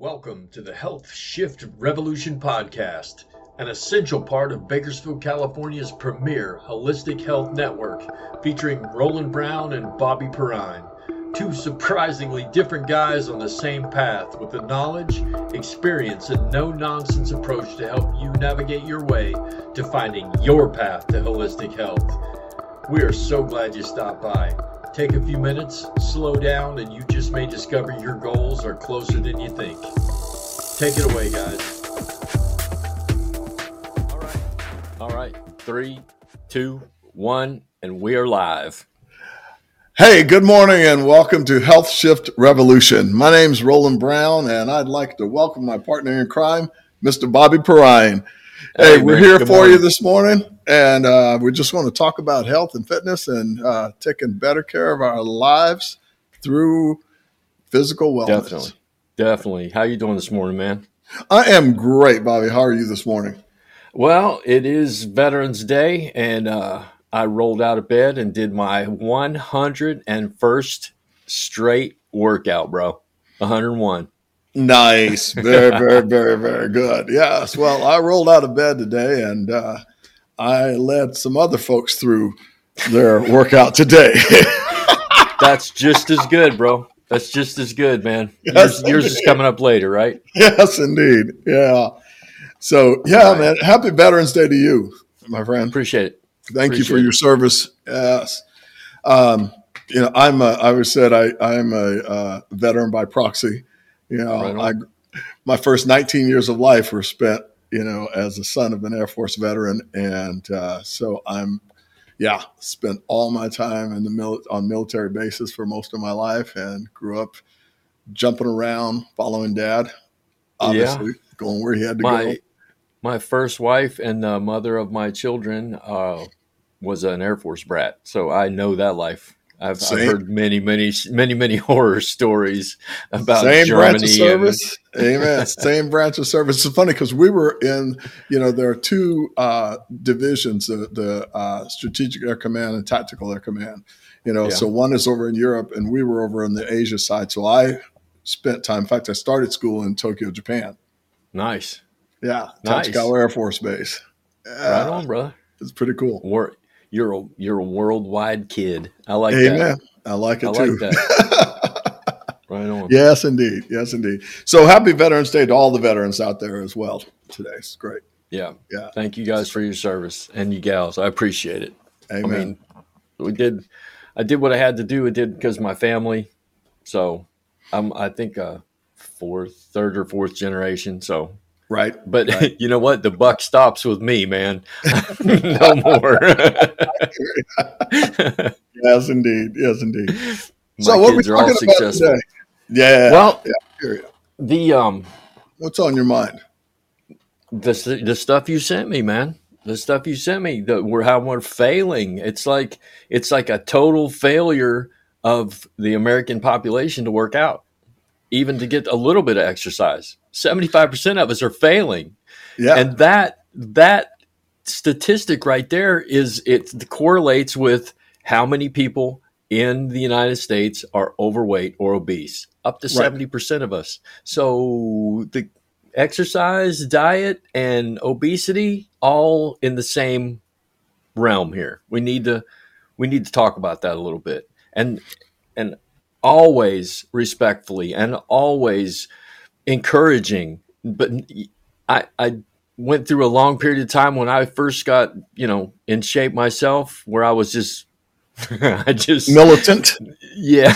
Welcome to the Health Shift Revolution podcast, an essential part of Bakersfield, California's premier holistic health network, featuring Roland Brown and Bobby Perrine, two surprisingly different guys on the same path with the knowledge, experience, and no nonsense approach to help you navigate your way to finding your path to holistic health. We are so glad you stopped by. Take a few minutes, slow down, and you just may discover your goals are closer than you think. Take it away, guys. All right. All right. Three, two, one, and we are live. Hey, good morning and welcome to Health Shift Revolution. My name is Roland Brown, and I'd like to welcome my partner in crime, Mr. Bobby Perrine. Hey, hey we're here for morning. you this morning, and uh, we just want to talk about health and fitness and uh, taking better care of our lives through physical wellness. Definitely, definitely. How you doing this morning, man? I am great, Bobby. How are you this morning? Well, it is Veterans Day, and uh, I rolled out of bed and did my 101st straight workout, bro. 101. Nice. Very, very, very, very good. Yes. Well, I rolled out of bed today and uh, I led some other folks through their workout today. That's just as good, bro. That's just as good, man. Yes, yours, yours is coming up later, right? Yes, indeed. Yeah. So, yeah, right. man. Happy Veterans Day to you, my friend. Appreciate it. Thank Appreciate you for your service. Yes. Um, you know, I'm a, I always said I, I'm a uh, veteran by proxy. You know, right I, my first 19 years of life were spent, you know, as a son of an Air Force veteran, and uh, so I'm, yeah, spent all my time in the mil- on military bases for most of my life, and grew up jumping around, following dad, obviously yeah. going where he had to my, go. My first wife and the mother of my children uh, was an Air Force brat, so I know that life. I've, I've, heard many, many, many, many horror stories about same Germany branch of service. And... Amen. Same branch of service. It's funny because we were in, you know, there are two uh, divisions: the, the uh, Strategic Air Command and Tactical Air Command. You know, yeah. so one is over in Europe, and we were over on the Asia side. So I spent time. In fact, I started school in Tokyo, Japan. Nice. Yeah, nice. Tachikawa Air Force Base. right on, brother. It's pretty cool. War, you're a you're a worldwide kid. I like Amen. that. I like it I too. Like that. right on. Yes, indeed. Yes, indeed. So happy Veterans Day to all the veterans out there as well today. It's great. Yeah. Yeah. Thank you guys for your service and you gals. I appreciate it. Amen. I mean, we did I did what I had to do. I did because my family. So I'm I think uh fourth, third or fourth generation. So Right. But right. you know what? The buck stops with me, man. no more. yes, indeed. Yes, indeed. My so what we talking about today? Yeah. Well, yeah, the um, what's on your mind? The the stuff you sent me, man. The stuff you sent me. That we're how we're failing. It's like it's like a total failure of the American population to work out even to get a little bit of exercise. 75% of us are failing. Yeah. And that that statistic right there is it correlates with how many people in the United States are overweight or obese. Up to right. 70% of us. So the exercise, diet and obesity all in the same realm here. We need to we need to talk about that a little bit. And and always respectfully and always encouraging. But I, I went through a long period of time when I first got, you know, in shape myself, where I was just, I just militant. Yeah.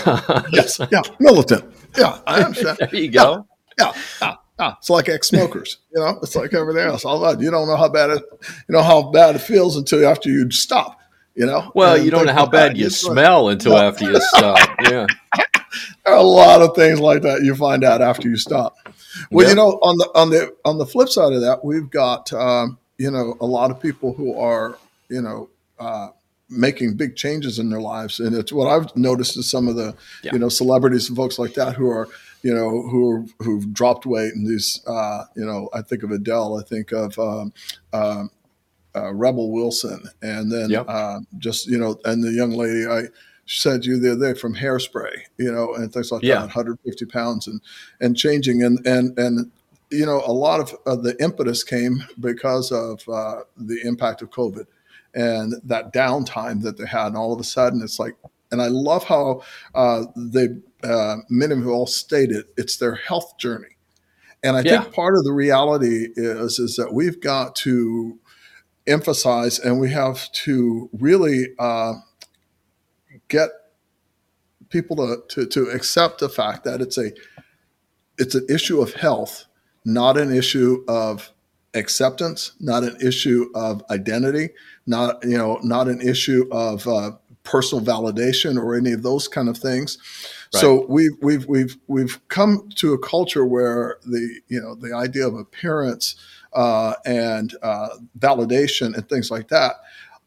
yes. Yeah. Militant. Yeah. I understand. there you go. Yeah. yeah. yeah. Yeah, it's like ex-smokers, you know. It's like everything else. All that you don't know how bad it, you know how bad it feels until after you stop you know. Well, and you don't know how bad you smell until no. after you stop. Yeah. a lot of things like that you find out after you stop. Well, yep. you know, on the on the on the flip side of that, we've got um, you know a lot of people who are you know uh, making big changes in their lives, and it's what I've noticed is some of the yeah. you know celebrities and folks like that who are you know who who've dropped weight and these uh, you know I think of Adele, I think of um, um, uh, Rebel Wilson, and then yep. uh, just you know, and the young lady I said you the other day from hairspray, you know, and things like yeah. that, 150 pounds and and changing and and and you know a lot of uh, the impetus came because of uh, the impact of COVID and that downtime that they had, and all of a sudden it's like, and I love how uh, they uh, many of them all stated it's their health journey. And I yeah. think part of the reality is is that we've got to emphasize and we have to really uh, get people to, to, to accept the fact that it's a it's an issue of health, not an issue of acceptance, not an issue of identity, not you know not an issue of uh, personal validation or any of those kind of things. Right. So we've we've we've we've come to a culture where the you know the idea of appearance uh, and uh, validation and things like that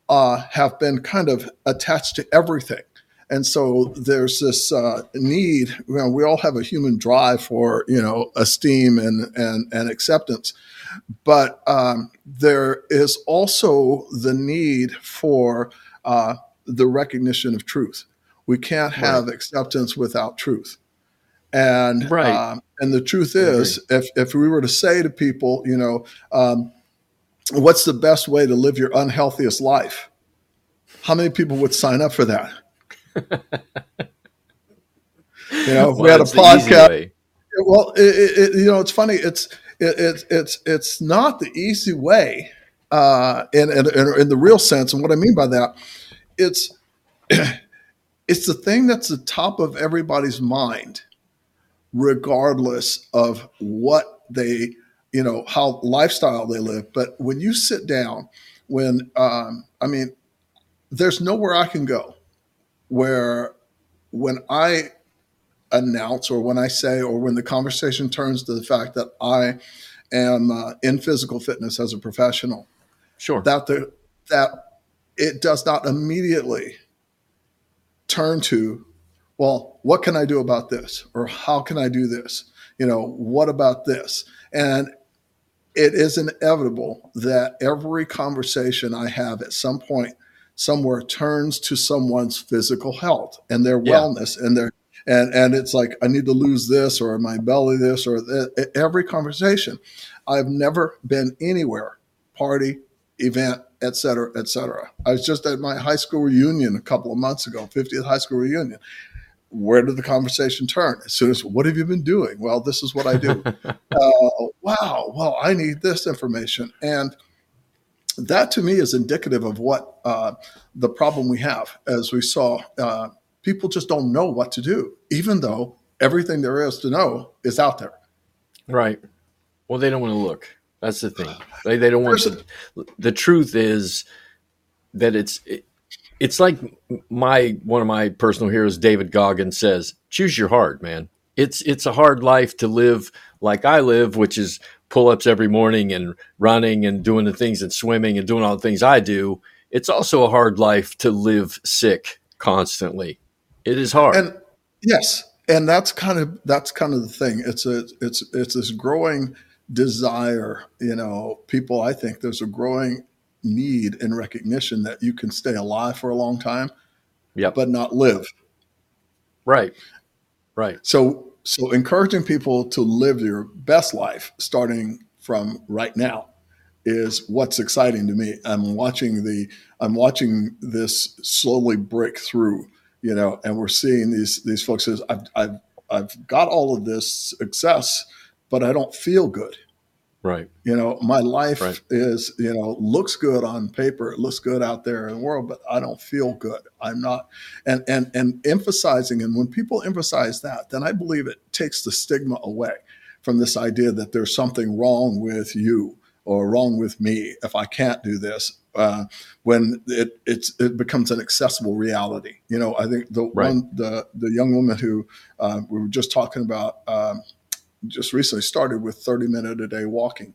uh, have been kind of attached to everything. And so there's this uh, need. You know, we all have a human drive for you know esteem and and, and acceptance, but um, there is also the need for uh, the recognition of truth. We can't have right. acceptance without truth. And right. Um, and the truth is, if if we were to say to people, you know, um, what's the best way to live your unhealthiest life? How many people would sign up for that? you know, well, we had a podcast. Well, it, it, you know, it's funny. It's it, it's it's not the easy way, uh, in, in in the real sense. And what I mean by that, it's it's the thing that's the top of everybody's mind regardless of what they, you know, how lifestyle they live. But when you sit down, when, um, I mean, there's nowhere I can go where when I announce or when I say or when the conversation turns to the fact that I am uh, in physical fitness as a professional, sure, that the that it does not immediately turn to well, what can I do about this? Or how can I do this? You know, what about this? And it is inevitable that every conversation I have at some point somewhere turns to someone's physical health and their yeah. wellness and their and and it's like I need to lose this or my belly this or th- every conversation. I've never been anywhere, party, event, et cetera, et cetera. I was just at my high school reunion a couple of months ago, 50th high school reunion where did the conversation turn? As soon as, what have you been doing? Well, this is what I do. uh, wow. Well, I need this information. And that to me is indicative of what uh, the problem we have. As we saw, uh, people just don't know what to do, even though everything there is to know is out there. Right. Well, they don't want to look. That's the thing. They, they don't want to. The truth is that it's, it, it's like my one of my personal heroes, David Goggins, says, "Choose your heart, man. It's it's a hard life to live like I live, which is pull ups every morning and running and doing the things and swimming and doing all the things I do. It's also a hard life to live sick constantly. It is hard. And yes, and that's kind of that's kind of the thing. It's a it's it's this growing desire. You know, people. I think there's a growing need and recognition that you can stay alive for a long time, yep. but not live. Right. Right. So so encouraging people to live your best life starting from right now is what's exciting to me. I'm watching the I'm watching this slowly break through, you know, and we're seeing these these folks says I've I've I've got all of this success, but I don't feel good. Right. You know, my life right. is, you know, looks good on paper. It looks good out there in the world, but I don't feel good. I'm not and and and emphasizing and when people emphasize that, then I believe it takes the stigma away from this idea that there's something wrong with you or wrong with me if I can't do this. Uh, when it it's it becomes an accessible reality. You know, I think the right. one the the young woman who uh, we were just talking about um, just recently started with 30 minute a day walking,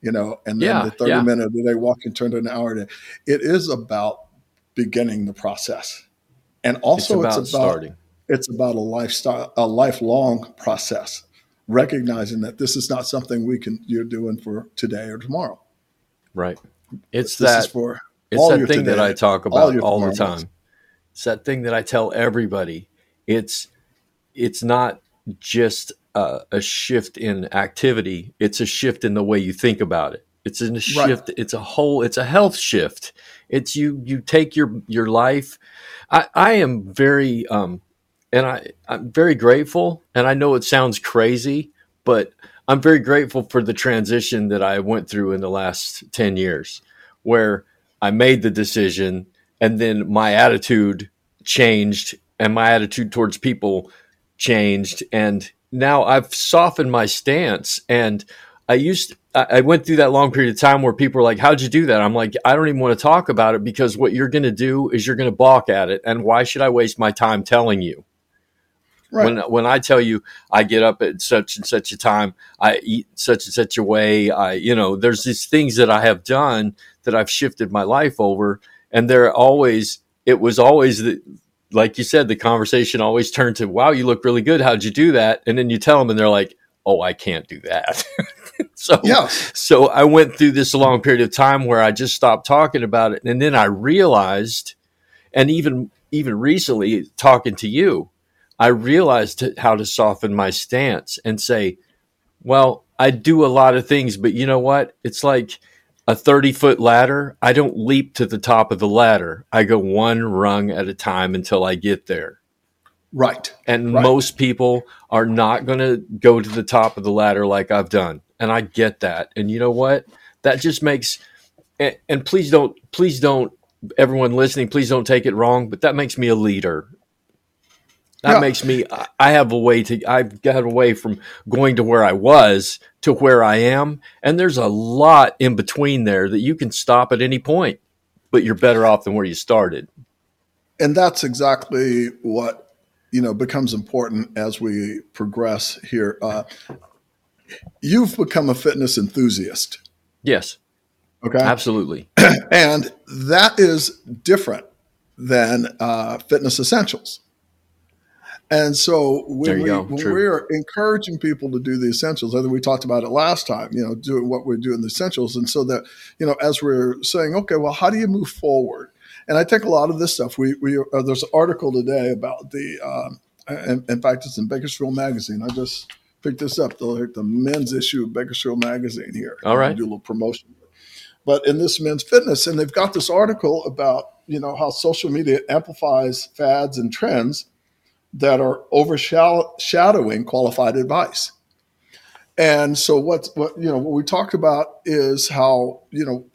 you know, and then yeah, the 30 yeah. minute a day walking turned an hour a day. It is about beginning the process. And also it's about, it's about starting. It's about a lifestyle, a lifelong process, recognizing that this is not something we can you're doing for today or tomorrow. Right. It's this that for it's that thing today, that I talk about all, all the time. It's that thing that I tell everybody. It's it's not just a, a shift in activity. It's a shift in the way you think about it. It's a shift. Right. It's a whole. It's a health shift. It's you. You take your your life. I, I am very um, and I I'm very grateful. And I know it sounds crazy, but I'm very grateful for the transition that I went through in the last ten years, where I made the decision, and then my attitude changed, and my attitude towards people changed, and now I've softened my stance and I used I went through that long period of time where people were like, "How'd you do that?" I'm like, "I don't even want to talk about it because what you're going to do is you're going to balk at it, and why should I waste my time telling you?" Right. When when I tell you I get up at such and such a time, I eat such and such a way, I you know, there's these things that I have done that I've shifted my life over, and they're always it was always the like you said, the conversation always turned to, "Wow, you look really good. How'd you do that?" And then you tell them, and they're like, "Oh, I can't do that." so yeah. so I went through this long period of time where I just stopped talking about it, and then I realized, and even even recently talking to you, I realized how to soften my stance and say, "Well, I do a lot of things, but you know what? It's like." A 30 foot ladder, I don't leap to the top of the ladder. I go one rung at a time until I get there. Right. And right. most people are not going to go to the top of the ladder like I've done and I get that. And you know what? That just makes and, and please don't please don't everyone listening, please don't take it wrong, but that makes me a leader. That yeah. makes me I have a way to I've got away from going to where I was to where I am, and there's a lot in between there that you can stop at any point, but you're better off than where you started. And that's exactly what you know becomes important as we progress here. Uh, you've become a fitness enthusiast. Yes. Okay. Absolutely. and that is different than uh, fitness essentials. And so when, we, when we are encouraging people to do the essentials, I think we talked about it last time, you know, doing what we're doing the essentials. And so that, you know, as we're saying, okay, well, how do you move forward? And I think a lot of this stuff, we, we uh, there's an article today about the, um, in, in fact, it's in Bakersfield Magazine. I just picked this up, the, the men's issue of Bakersfield Magazine here. All right. Do a little promotion. But in this men's fitness, and they've got this article about, you know, how social media amplifies fads and trends that are overshadowing qualified advice. And so what what you know what we talked about is how you know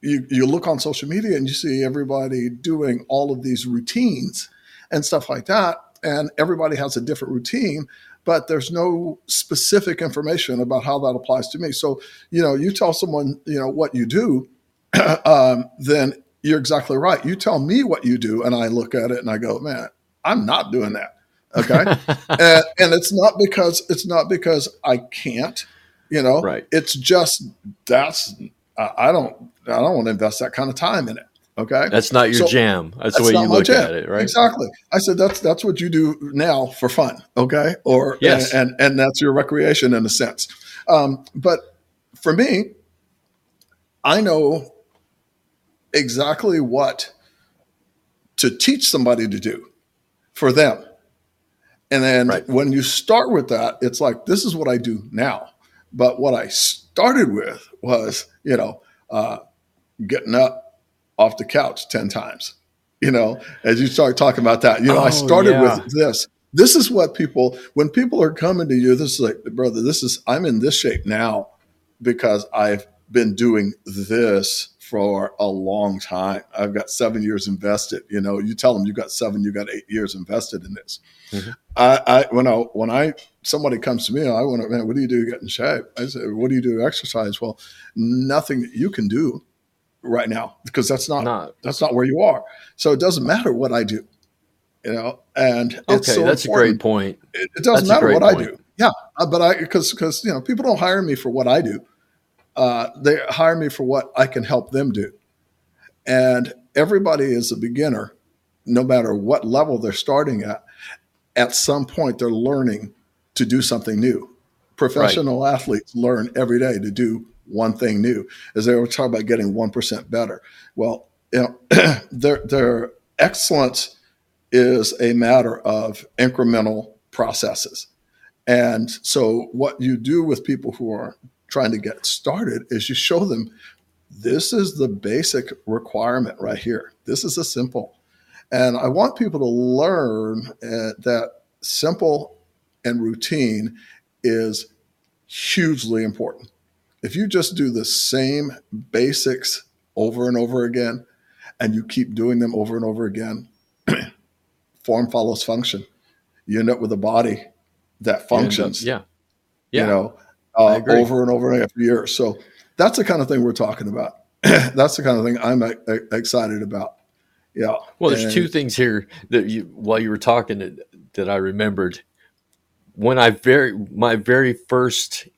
you you look on social media and you see everybody doing all of these routines and stuff like that and everybody has a different routine but there's no specific information about how that applies to me. So, you know, you tell someone, you know, what you do, um, then you're exactly right. You tell me what you do, and I look at it and I go, man, I'm not doing that. Okay, and, and it's not because it's not because I can't. You know, right? It's just that's I don't I don't want to invest that kind of time in it. Okay, that's not your so, jam. That's, that's the way you look jam. at it, right? Exactly. I said that's that's what you do now for fun. Okay, or yes, and and, and that's your recreation in a sense. Um, but for me, I know exactly what to teach somebody to do for them. And then right. when you start with that, it's like, this is what I do now. But what I started with was, you know, uh, getting up off the couch 10 times, you know, as you start talking about that. You know, oh, I started yeah. with this. This is what people, when people are coming to you, this is like, brother, this is, I'm in this shape now because I've been doing this for a long time. I've got seven years invested. You know, you tell them you got seven, you got eight years invested in this. Mm-hmm. I, I, when I when I somebody comes to me, I want to man, what do you do to get in shape? I say, what do you do to exercise? Well, nothing that you can do right now because that's not, not, that's not where you are. So it doesn't matter what I do, you know. And okay, so that's important. a great point. It, it doesn't that's matter what point. I do. Yeah, but I because because you know people don't hire me for what I do. Uh, they hire me for what I can help them do. And everybody is a beginner, no matter what level they're starting at. At some point, they're learning to do something new. Professional right. athletes learn every day to do one thing new, as they were talking about getting 1% better. Well, you know, their, their excellence is a matter of incremental processes. And so, what you do with people who are trying to get started is you show them this is the basic requirement right here. This is a simple. And I want people to learn uh, that simple and routine is hugely important. If you just do the same basics over and over again, and you keep doing them over and over again, form follows function. You end up with a body that functions. Yeah. Yeah. You know, uh, over and over every year. So that's the kind of thing we're talking about. that's the kind of thing I'm excited about. Yeah. Well, there's and, two things here that you, while you were talking that, that I remembered. When I very, my very first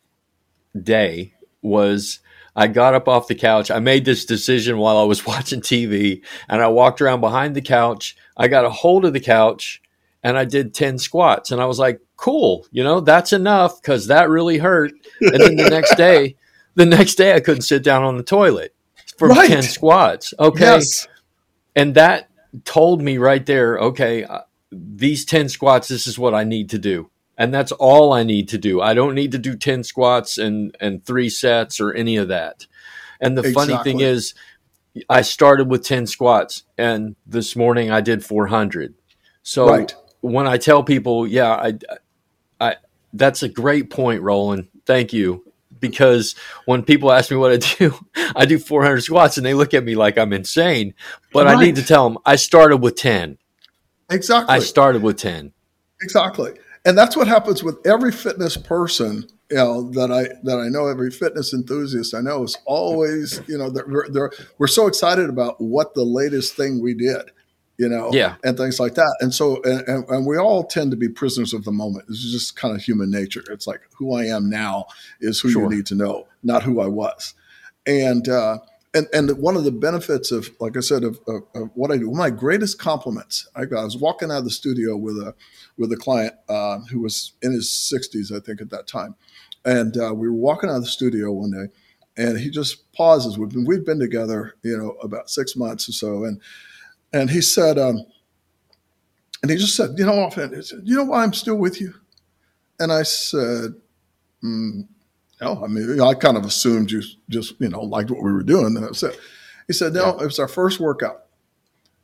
day was I got up off the couch. I made this decision while I was watching TV and I walked around behind the couch. I got a hold of the couch and I did 10 squats. And I was like, cool, you know, that's enough because that really hurt. And then the next day, the next day I couldn't sit down on the toilet for right. 10 squats. Okay. Yes. And that told me right there, okay, uh, these 10 squats, this is what I need to do. And that's all I need to do. I don't need to do 10 squats and, and three sets or any of that. And the exactly. funny thing is, I started with 10 squats and this morning I did 400. So right. When I tell people, yeah, I, I, that's a great point, Roland. Thank you. Because when people ask me what I do, I do 400 squats and they look at me like I'm insane. But right. I need to tell them I started with 10. Exactly. I started with 10. Exactly and that's what happens with every fitness person you know that i that i know every fitness enthusiast i know is always you know they're, they're, we're so excited about what the latest thing we did you know yeah and things like that and so and, and, we all tend to be prisoners of the moment this is just kind of human nature it's like who i am now is who sure. you need to know not who i was and uh and and one of the benefits of, like I said, of, of, of what I do, one of my greatest compliments. I, I, was walking out of the studio with a with a client uh, who was in his 60s, I think, at that time, and uh, we were walking out of the studio one day, and he just pauses. We've been we've been together, you know, about six months or so, and and he said, um, and he just said, you know, offhand, said, you know why I'm still with you, and I said. Mm, no, I mean, I kind of assumed you just, you know, liked what we were doing. And so he said, no, yeah. it was our first workout.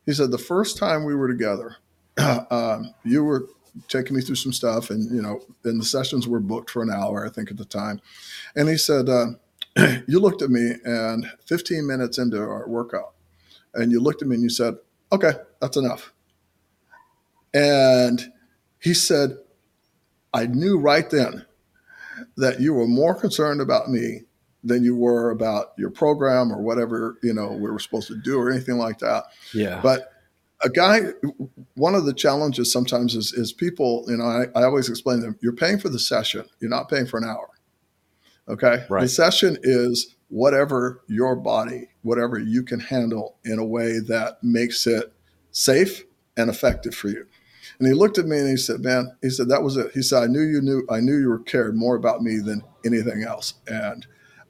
He said, the first time we were together, um, you were taking me through some stuff and, you know, and the sessions were booked for an hour, I think at the time. And he said, uh, you looked at me and 15 minutes into our workout and you looked at me and you said, okay, that's enough. And he said, I knew right then that you were more concerned about me than you were about your program or whatever you know we were supposed to do or anything like that. Yeah. But a guy, one of the challenges sometimes is, is people. You know, I, I always explain to them: you're paying for the session, you're not paying for an hour. Okay. Right. The session is whatever your body, whatever you can handle in a way that makes it safe and effective for you. And he looked at me and he said, "Man," he said, "that was it." He said, "I knew you knew. I knew you were cared more about me than anything else." And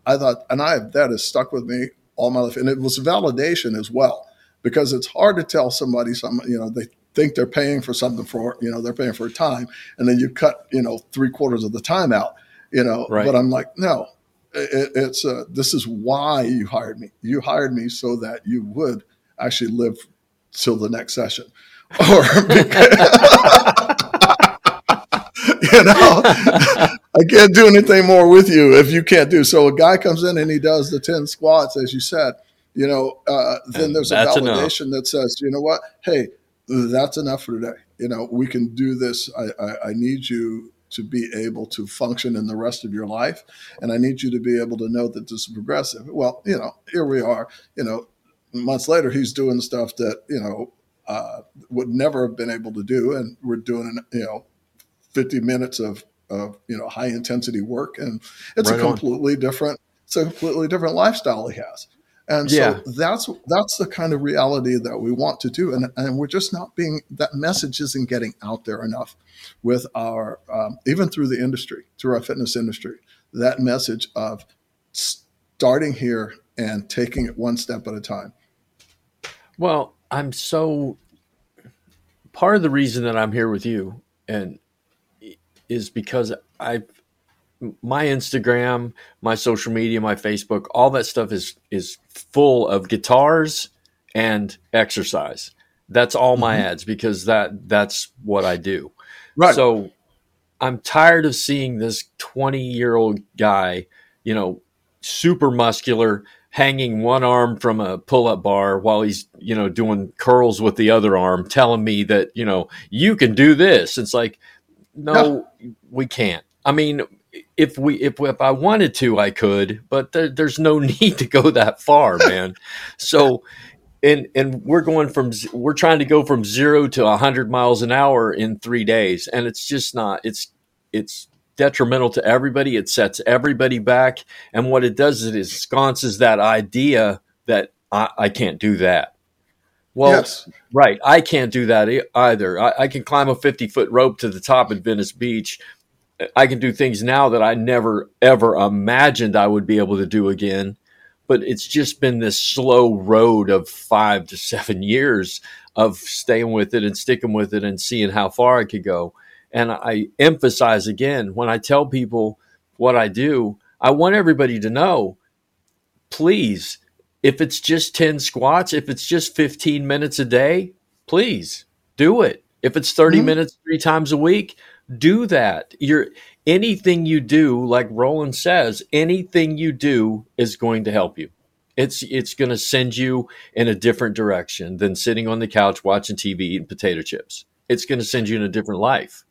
I thought, and I that has stuck with me all my life, and it was validation as well, because it's hard to tell somebody something. You know, they think they're paying for something for you know they're paying for time, and then you cut you know three quarters of the time out. You know, right. but I'm like, no, it, it's uh, this is why you hired me. You hired me so that you would actually live till the next session or you know, I can't do anything more with you if you can't do. So a guy comes in and he does the 10 squats, as you said, you know, uh, then there's a validation enough. that says, you know what? Hey, that's enough for today. You know, we can do this. I, I, I need you to be able to function in the rest of your life. And I need you to be able to know that this is progressive. Well, you know, here we are, you know, months later, he's doing stuff that, you know, uh, would never have been able to do. And we're doing, you know, 50 minutes of, of you know, high intensity work. And it's right a completely on. different, it's a completely different lifestyle he has. And yeah. so that's that's the kind of reality that we want to do, and and we're just not being that message isn't getting out there enough with our um, even through the industry, through our fitness industry. That message of starting here and taking it one step at a time. Well, I'm so part of the reason that I'm here with you and is because I my Instagram, my social media, my Facebook, all that stuff is is full of guitars and exercise. That's all my mm-hmm. ads because that that's what I do. Right. So I'm tired of seeing this 20 year old guy, you know, super muscular, hanging one arm from a pull up bar while he's, you know, doing curls with the other arm, telling me that, you know, you can do this. It's like, no, no. we can't. I mean, if we if if I wanted to, I could, but there, there's no need to go that far, man. so, and and we're going from we're trying to go from zero to a hundred miles an hour in three days, and it's just not. It's it's detrimental to everybody. It sets everybody back, and what it does is it ensconces that idea that I, I can't do that. Well, yes. right, I can't do that either. I, I can climb a fifty foot rope to the top at Venice Beach I can do things now that I never ever imagined I would be able to do again. But it's just been this slow road of five to seven years of staying with it and sticking with it and seeing how far I could go. And I emphasize again when I tell people what I do, I want everybody to know please, if it's just 10 squats, if it's just 15 minutes a day, please do it. If it's 30 mm-hmm. minutes three times a week, do that. You're anything you do, like Roland says, anything you do is going to help you. It's it's going to send you in a different direction than sitting on the couch watching TV eating potato chips. It's going to send you in a different life.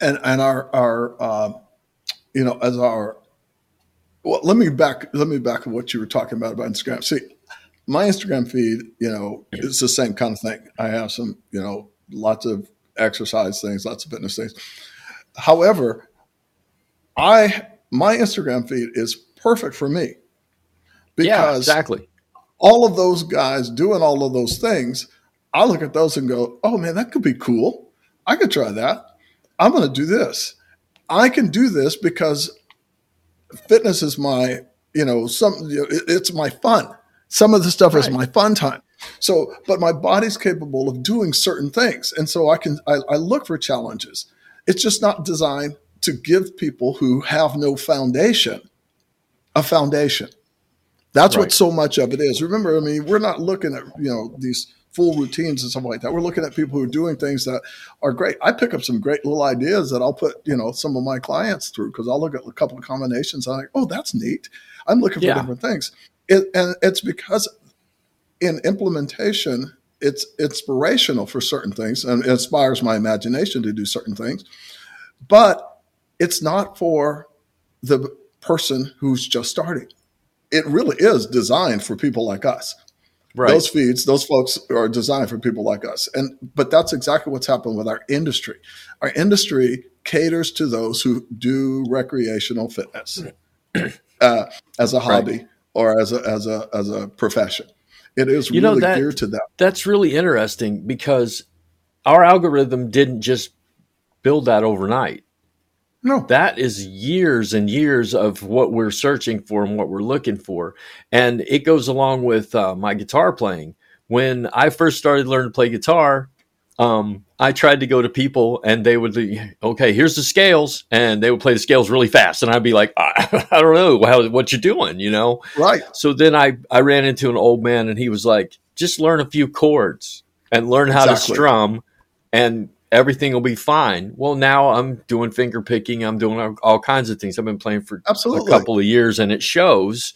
And and our our uh, you know as our well, let me back let me back to what you were talking about about Instagram. See, my Instagram feed, you know, it's the same kind of thing. I have some, you know, lots of exercise things, lots of fitness things. However, I my Instagram feed is perfect for me because yeah, exactly all of those guys doing all of those things. I look at those and go, "Oh man, that could be cool. I could try that. I'm going to do this. I can do this because fitness is my, you know, some you know, it, it's my fun. Some of the stuff right. is my fun time. So, but my body's capable of doing certain things. And so I can, I, I look for challenges. It's just not designed to give people who have no foundation a foundation. That's right. what so much of it is. Remember, I mean, we're not looking at, you know, these full routines and stuff like that. We're looking at people who are doing things that are great. I pick up some great little ideas that I'll put, you know, some of my clients through because I'll look at a couple of combinations. And I'm like, oh, that's neat. I'm looking for yeah. different things. It, and it's because in implementation, it's inspirational for certain things and it inspires my imagination to do certain things, but it's not for the person who's just starting. It really is designed for people like us. Right. Those feeds, those folks are designed for people like us. And but that's exactly what's happened with our industry. Our industry caters to those who do recreational fitness uh, as a hobby right. or as a as a as a profession. It is you really know, that, geared to that. That's really interesting because our algorithm didn't just build that overnight. No. That is years and years of what we're searching for and what we're looking for. And it goes along with uh, my guitar playing. When I first started learning to play guitar, um, I tried to go to people and they would, be okay, here's the scales, and they would play the scales really fast, and I'd be like, I, I don't know how, what you're doing, you know? Right. So then I I ran into an old man, and he was like, just learn a few chords and learn how exactly. to strum, and everything will be fine. Well, now I'm doing finger picking, I'm doing all, all kinds of things. I've been playing for Absolutely. a couple of years, and it shows.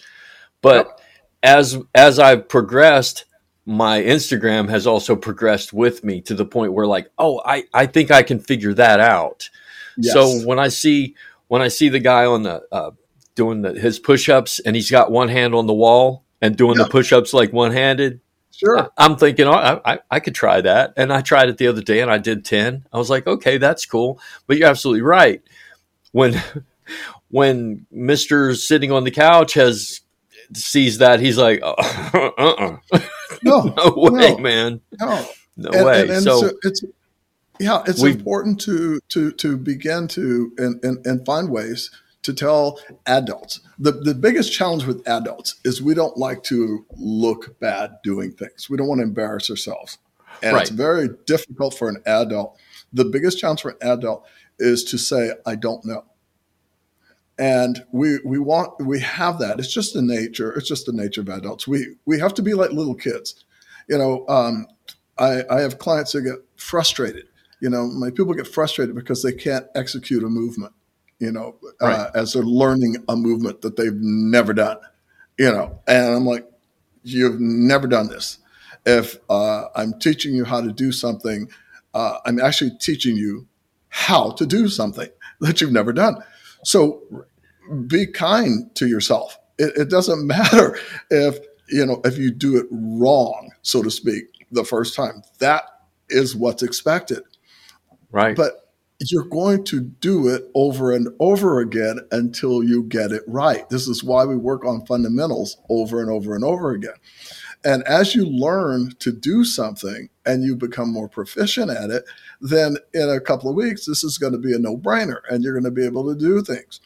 But yep. as as I've progressed my Instagram has also progressed with me to the point where like, oh, I, I think I can figure that out. Yes. So when I see when I see the guy on the uh, doing the, his push-ups and he's got one hand on the wall and doing yep. the push-ups like one-handed, sure, I, am thinking, oh, I, I, I could try that. And I tried it the other day and I did ten. I was like, okay, that's cool. But you're absolutely right. When when Mister sitting on the couch has sees that, he's like, oh, uh-uh. no, no way, no, man, no, no and, way. And, and so, so, it's yeah, it's important to to to begin to and, and and find ways to tell adults. The the biggest challenge with adults is we don't like to look bad doing things. We don't want to embarrass ourselves. And right. it's very difficult for an adult. The biggest challenge for an adult is to say, I don't know. And we we want we have that. It's just the nature. It's just the nature of adults. We we have to be like little kids. You know, um, I, I have clients who get frustrated. You know, my people get frustrated because they can't execute a movement. You know, uh, right. uh, as they're learning a movement that they've never done. You know, and I'm like, you've never done this. If uh, I'm teaching you how to do something, uh, I'm actually teaching you how to do something that you've never done. So be kind to yourself. It, it doesn't matter if you know if you do it wrong, so to speak, the first time. That is what's expected. Right. But you're going to do it over and over again until you get it right. This is why we work on fundamentals over and over and over again. And as you learn to do something and you become more proficient at it, then in a couple of weeks, this is going to be a no brainer and you're going to be able to do things.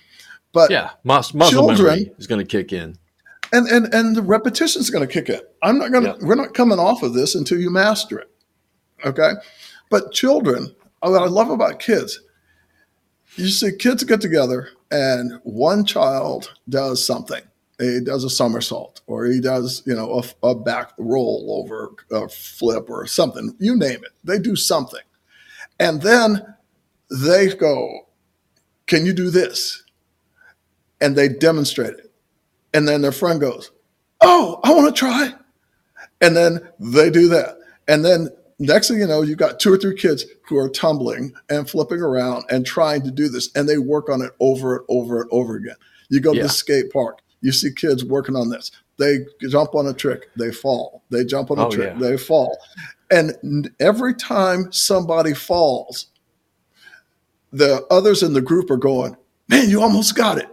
But yeah, mus- muscle children, memory is going to kick in. And, and, and the repetition is going to kick in. I'm not going to, yeah. we're not coming off of this until you master it. Okay. But children, uh, what I love about kids, you see kids get together and one child does something he does a somersault or he does you know a, a back roll over a flip or something you name it they do something. And then they go can you do this? And they demonstrate it. And then their friend goes oh i want to try. And then they do that. And then next thing you know you've got two or three kids who are tumbling and flipping around and trying to do this and they work on it over and over and over again. You go yeah. to the skate park you see kids working on this. They jump on a trick, they fall. They jump on a oh, trick, yeah. they fall. And every time somebody falls, the others in the group are going, Man, you almost got it.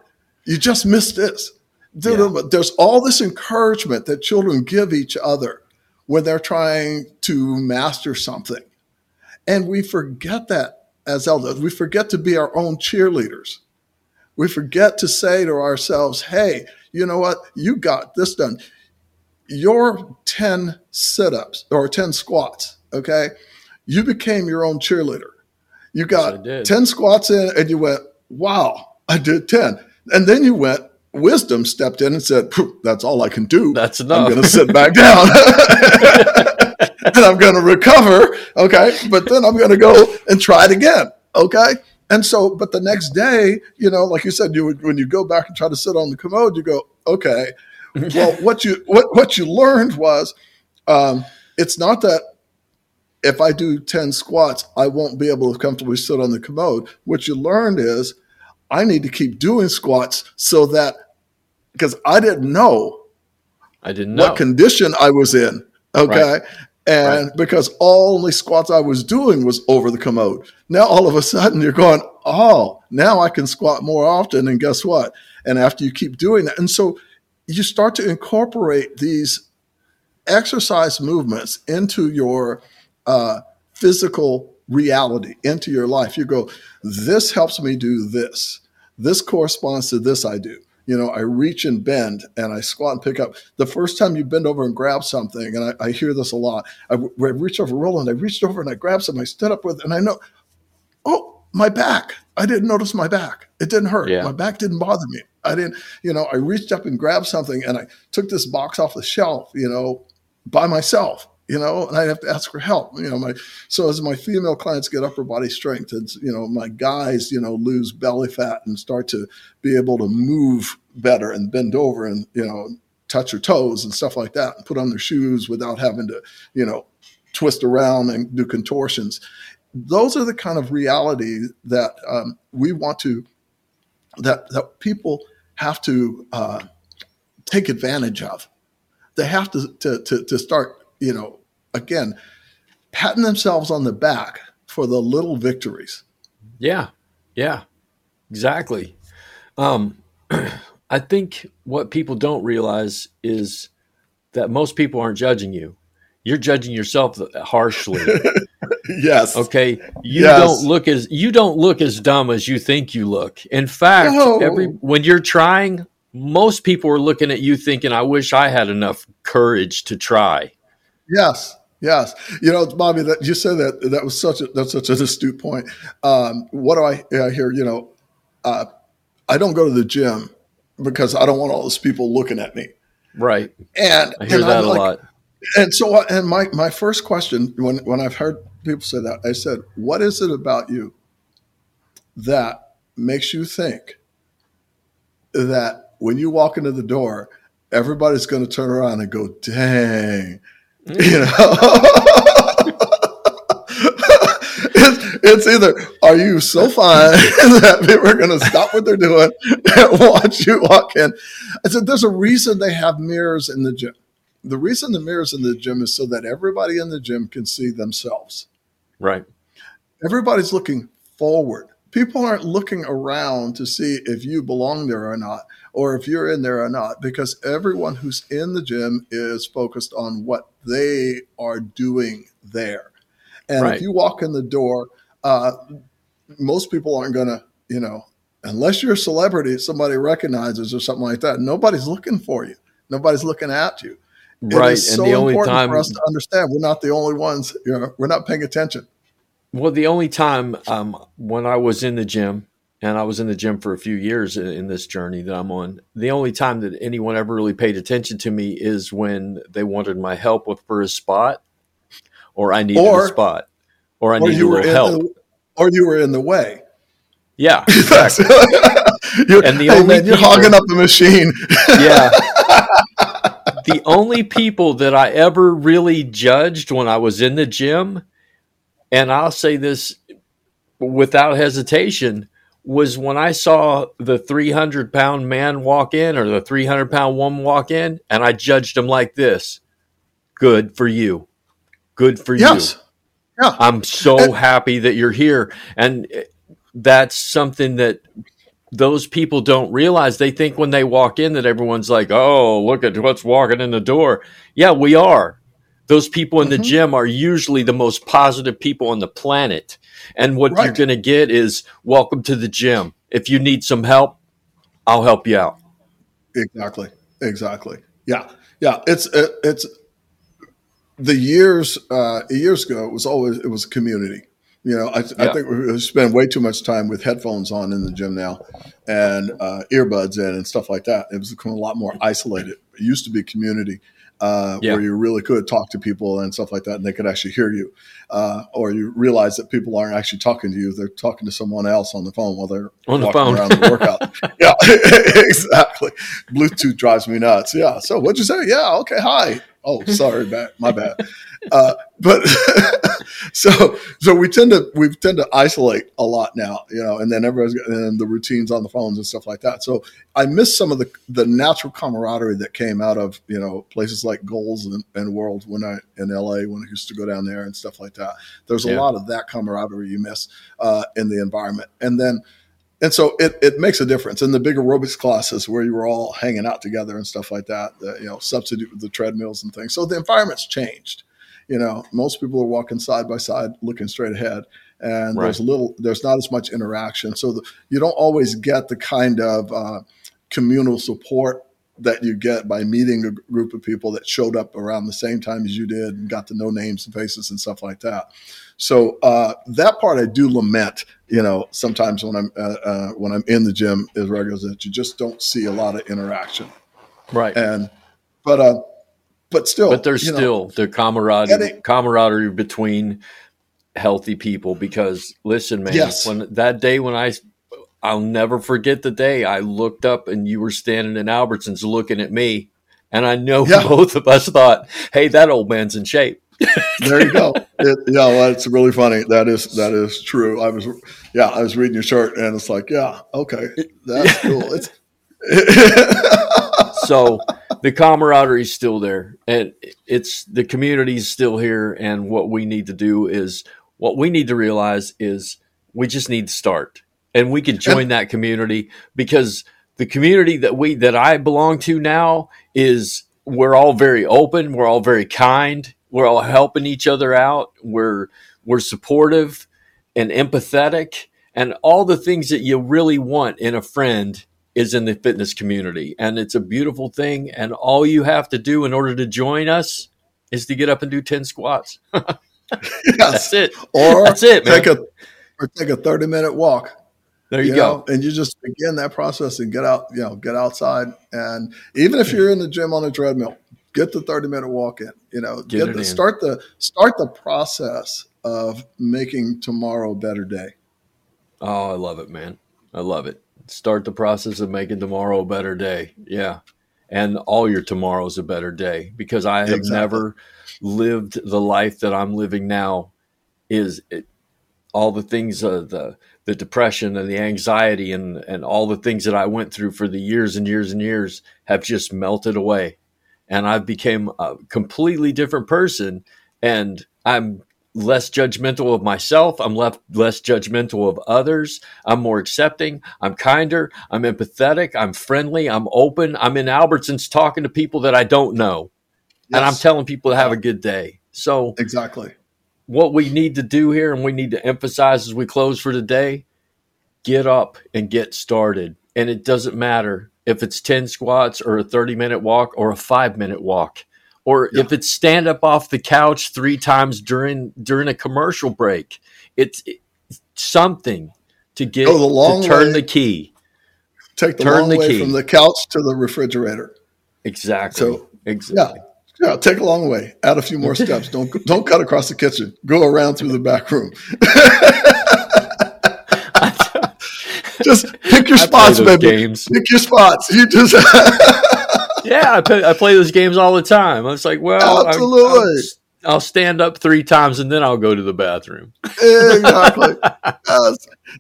You just missed this. Yeah. There's all this encouragement that children give each other when they're trying to master something. And we forget that as elders. We forget to be our own cheerleaders. We forget to say to ourselves, hey, you know what? You got this done. Your 10 sit ups or 10 squats, okay? You became your own cheerleader. You got yes, 10 squats in and you went, wow, I did 10. And then you went, wisdom stepped in and said, that's all I can do. That's enough. I'm going to sit back down. and I'm going to recover. Okay. But then I'm going to go and try it again. Okay. And so, but the next day, you know, like you said, you would, when you go back and try to sit on the commode, you go, okay, well, what you what what you learned was, um, it's not that if I do ten squats, I won't be able to comfortably sit on the commode. What you learned is, I need to keep doing squats so that because I didn't know, I didn't know what condition I was in. Okay. Right. And right. because all only squats I was doing was over the commode. Now all of a sudden you're going, oh, now I can squat more often. And guess what? And after you keep doing that, and so you start to incorporate these exercise movements into your uh, physical reality, into your life. You go, this helps me do this. This corresponds to this I do you know, I reach and bend and I squat and pick up. The first time you bend over and grab something, and I, I hear this a lot, I, I reach over Roland, I reached over and I grabbed something, I stood up with, and I know, oh, my back. I didn't notice my back. It didn't hurt. Yeah. My back didn't bother me. I didn't, you know, I reached up and grabbed something and I took this box off the shelf, you know, by myself you know, and I have to ask for help. You know, my so as my female clients get upper body strength, and you know, my guys, you know, lose belly fat and start to be able to move better and bend over and you know touch their toes and stuff like that, and put on their shoes without having to you know twist around and do contortions. Those are the kind of reality that um, we want to that that people have to uh, take advantage of. They have to, to to to start you know, again, patting themselves on the back for the little victories. Yeah. Yeah. Exactly. Um, I think what people don't realize is that most people aren't judging you. You're judging yourself harshly. yes. Okay. You yes. don't look as you don't look as dumb as you think you look. In fact, no. every when you're trying, most people are looking at you thinking, "I wish I had enough courage to try." Yes. Yes, you know, Bobby, that you said that that was such a that's such an astute point. Um, what do I, I hear? You know, uh, I don't go to the gym because I don't want all those people looking at me. Right. And I hear and that I'm a like, lot. And so, and my my first question when when I've heard people say that, I said, "What is it about you that makes you think that when you walk into the door, everybody's going to turn around and go, dang." You know, it's, it's either are you so fine that people are going to stop what they're doing and watch you walk in. I said, there's a reason they have mirrors in the gym. The reason the mirrors in the gym is so that everybody in the gym can see themselves. Right. Everybody's looking forward. People aren't looking around to see if you belong there or not, or if you're in there or not, because everyone who's in the gym is focused on what they are doing there. And Right. if you walk in the door, uh, most people aren't going to, you know, unless you're a celebrity, somebody recognizes or something like that. Nobody's looking for you. Nobody's looking at you. Right. And so the only important time for us to understand we're not the only ones. You know, we're not paying attention. Well, the only time um, when I was in the gym, and I was in the gym for a few years in, in this journey that I'm on, the only time that anyone ever really paid attention to me is when they wanted my help with for a spot, or I needed Or- a spot, or I Or needed help. the, or you were in the way. yeah, You're- And the hey, only man, you're people- hogging up the machine. yeah. the only people that I ever really judged when I was in the gym, and I'll say this without hesitation, was when I saw the 300 pound man walk in or the 300 pound woman walk in, and I judged him like this Good for you. Good for yes. you. Yeah. I'm so And- happy that you're here. And that's something that those people don't realize. They think when they walk in that everyone's like, oh, look at what's walking in the door. Yeah, we are. Those people in the Mhm. gym are usually the most positive people on the planet. And what you're going to get is welcome to the gym. If you need some help, I'll help you out. Exactly. Exactly. Yeah. Yeah. It's it, it's the years uh, years ago. It was always it was a community. You know, I, I think we spend way too much time with headphones on in the gym now, and uh, earbuds in and stuff like that. It was become a lot more isolated. It used to be community. Uh, Yeah. Where you really could talk to people and stuff like that, and they could actually hear you, uh, or you realize that people aren't actually talking to you; they're talking to someone else on the phone while they're On the phone. around the workout. yeah, exactly. Bluetooth drives me nuts. Yeah. So what'd you say? Yeah. Okay. Hi. Oh, sorry. Bad. My bad. Uh, but so so we tend to we tend to isolate a lot now, you know, and then everybody's got, and the routines on the phones and stuff like that. So I miss some of the the natural camaraderie that came out of you know places like Gold's and, and World when I in LA when I used to go down there and stuff like that. There's a Yeah. lot of that camaraderie you miss uh, in the environment, and then and so it, it makes a difference. In the big aerobics classes where you were all hanging out together and stuff like that the, you know substitute with the treadmills and things. So the environment's changed. You know most people are walking side by side looking straight ahead and there's little there's not as much interaction. So the, you don't always get the kind of uh, communal support that you get by meeting a group of people that showed up around the same time as you did and got to know names and faces and stuff like that. So uh, that part I do lament. You know, sometimes when I'm uh, uh, when I'm in the gym is regulars that you just don't see a lot of interaction. Right. And but uh, but still, but there's you know, still the camaraderie, it- camaraderie between healthy people. Because listen, man, Yes. when that day when I, I'll never forget the day I looked up and you were standing in Albertsons looking at me, and I know Yeah. both of us thought, "Hey, that old man's in shape." There you go. It, yeah, well, that's really funny. That is that is true. I was yeah, I was reading your shirt and it's like yeah, okay, that's cool. It's so the camaraderie is still there and it's the community is still here and what we need to do is what we need to realize is we just need to start and we can join that community because the community that we that i belong to now is we're all very open we're all very kind we're all helping each other out we're we're supportive and empathetic and all the things that you really want in a friend is in the fitness community and it's a beautiful thing and all you have to do in order to join us is to get up and do 10 squats. yes. That's it. Or that's it, man. Take a, or take a 30 minute walk. There you, you go. Know, and you just begin that process and get out, you know, get outside. And even if you're in the gym on a treadmill, get the 30 minute walk in, you know, get, get the, start the, start the process of making tomorrow a better day. Oh, I love it, man. I love it. Start the process of making tomorrow a better day. Yeah. And all your tomorrows a better day because I have exactly. never lived the life that I'm living now is it, all the things uh, the the depression and the anxiety and and all the things that I went through for the years and years and years have just melted away and I've become a completely different person and I'm less judgmental of myself. I'm left less judgmental of others. I'm more accepting. I'm kinder. I'm empathetic. I'm friendly. I'm open. I'm in Albertsons talking to people that I don't know. Yes. And I'm telling people to have a good day. So Exactly. What we need to do here and we need to emphasize as we close for today, get up and get started. And it doesn't matter if it's 10 squats or a 30 minute walk or a 5 minute walk or yeah. if it's stand up off the couch three times during during a commercial break it's, it's something to get oh, the long to turn way, the key take the turn long the way key. from the couch to the refrigerator exactly so exactly yeah yeah, take a long way. Add a few more steps. Don't don't cut across the kitchen. Go around through the back room. just pick your I spots, baby. Games. Pick your spots. You just yeah, I play, I play those games all the time. I was like, well, absolutely. I'll, I'll, stand up three times and then I'll go to the bathroom. exactly. uh,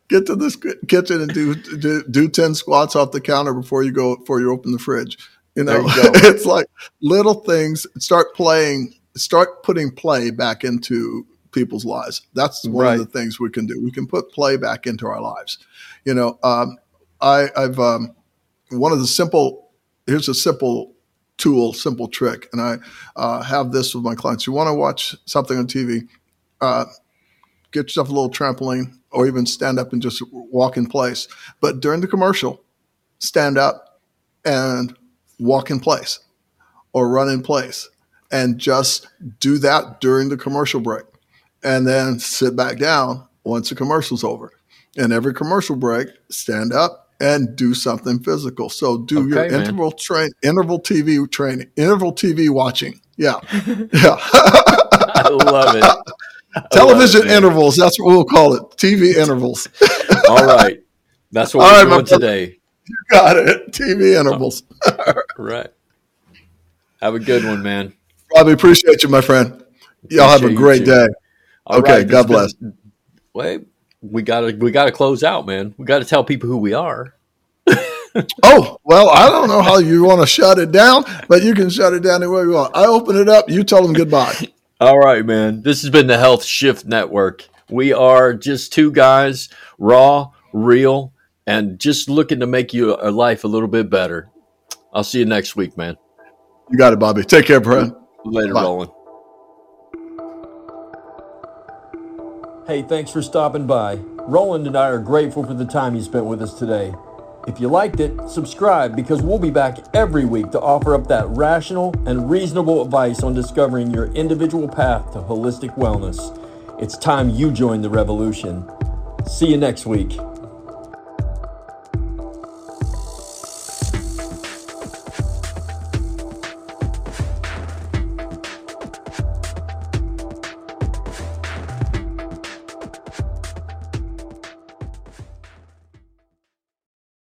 get to this kitchen and do, do, do ten squats off the counter before you go before you open the fridge. You know, you it's like little things. Start playing. Start putting play back into people's lives. That's one right. of the things we can do. We can put play back into our lives. You know, um, I, have um, one of the simple here's a simple tool, simple trick, and I uh, have this with my clients. You want to watch something on TV, uh, get yourself a little trampoline, or even stand up and just walk in place. But during the commercial, stand up and walk in place, or run in place, and just do that during the commercial break, and then sit back down once the commercial's over. And every commercial break, stand up and do something physical. So do okay, your man. interval train, interval TV training, interval TV watching. Yeah, yeah. I love it. Television love it, intervals. That's what we'll call it. TV intervals. All right, that's what All we're right, doing today. You got it. TV intervals. right. Have a good one, man. Probably appreciate you, my friend. Y'all have a great day. All okay, right, God bless. Been, wait, we gotta we gotta close out, man. We gotta tell people who we are. oh well, I don't know how you want to shut it down, but you can shut it down any way you want. I open it up. You tell them goodbye. All right, man. This has been the Health Shift Network. We are just two guys, raw, real, and just looking to make your uh, life a little bit better. I'll see you next week, man. You got it, Bobby. Take care, friend. Later, Bye. Roland. Hey, thanks for stopping by. Roland and I are grateful for the time you spent with us today. If you liked it, subscribe because we'll be back every week to offer up that rational and reasonable advice on discovering your individual path to holistic wellness. It's time you join the revolution. See you next week.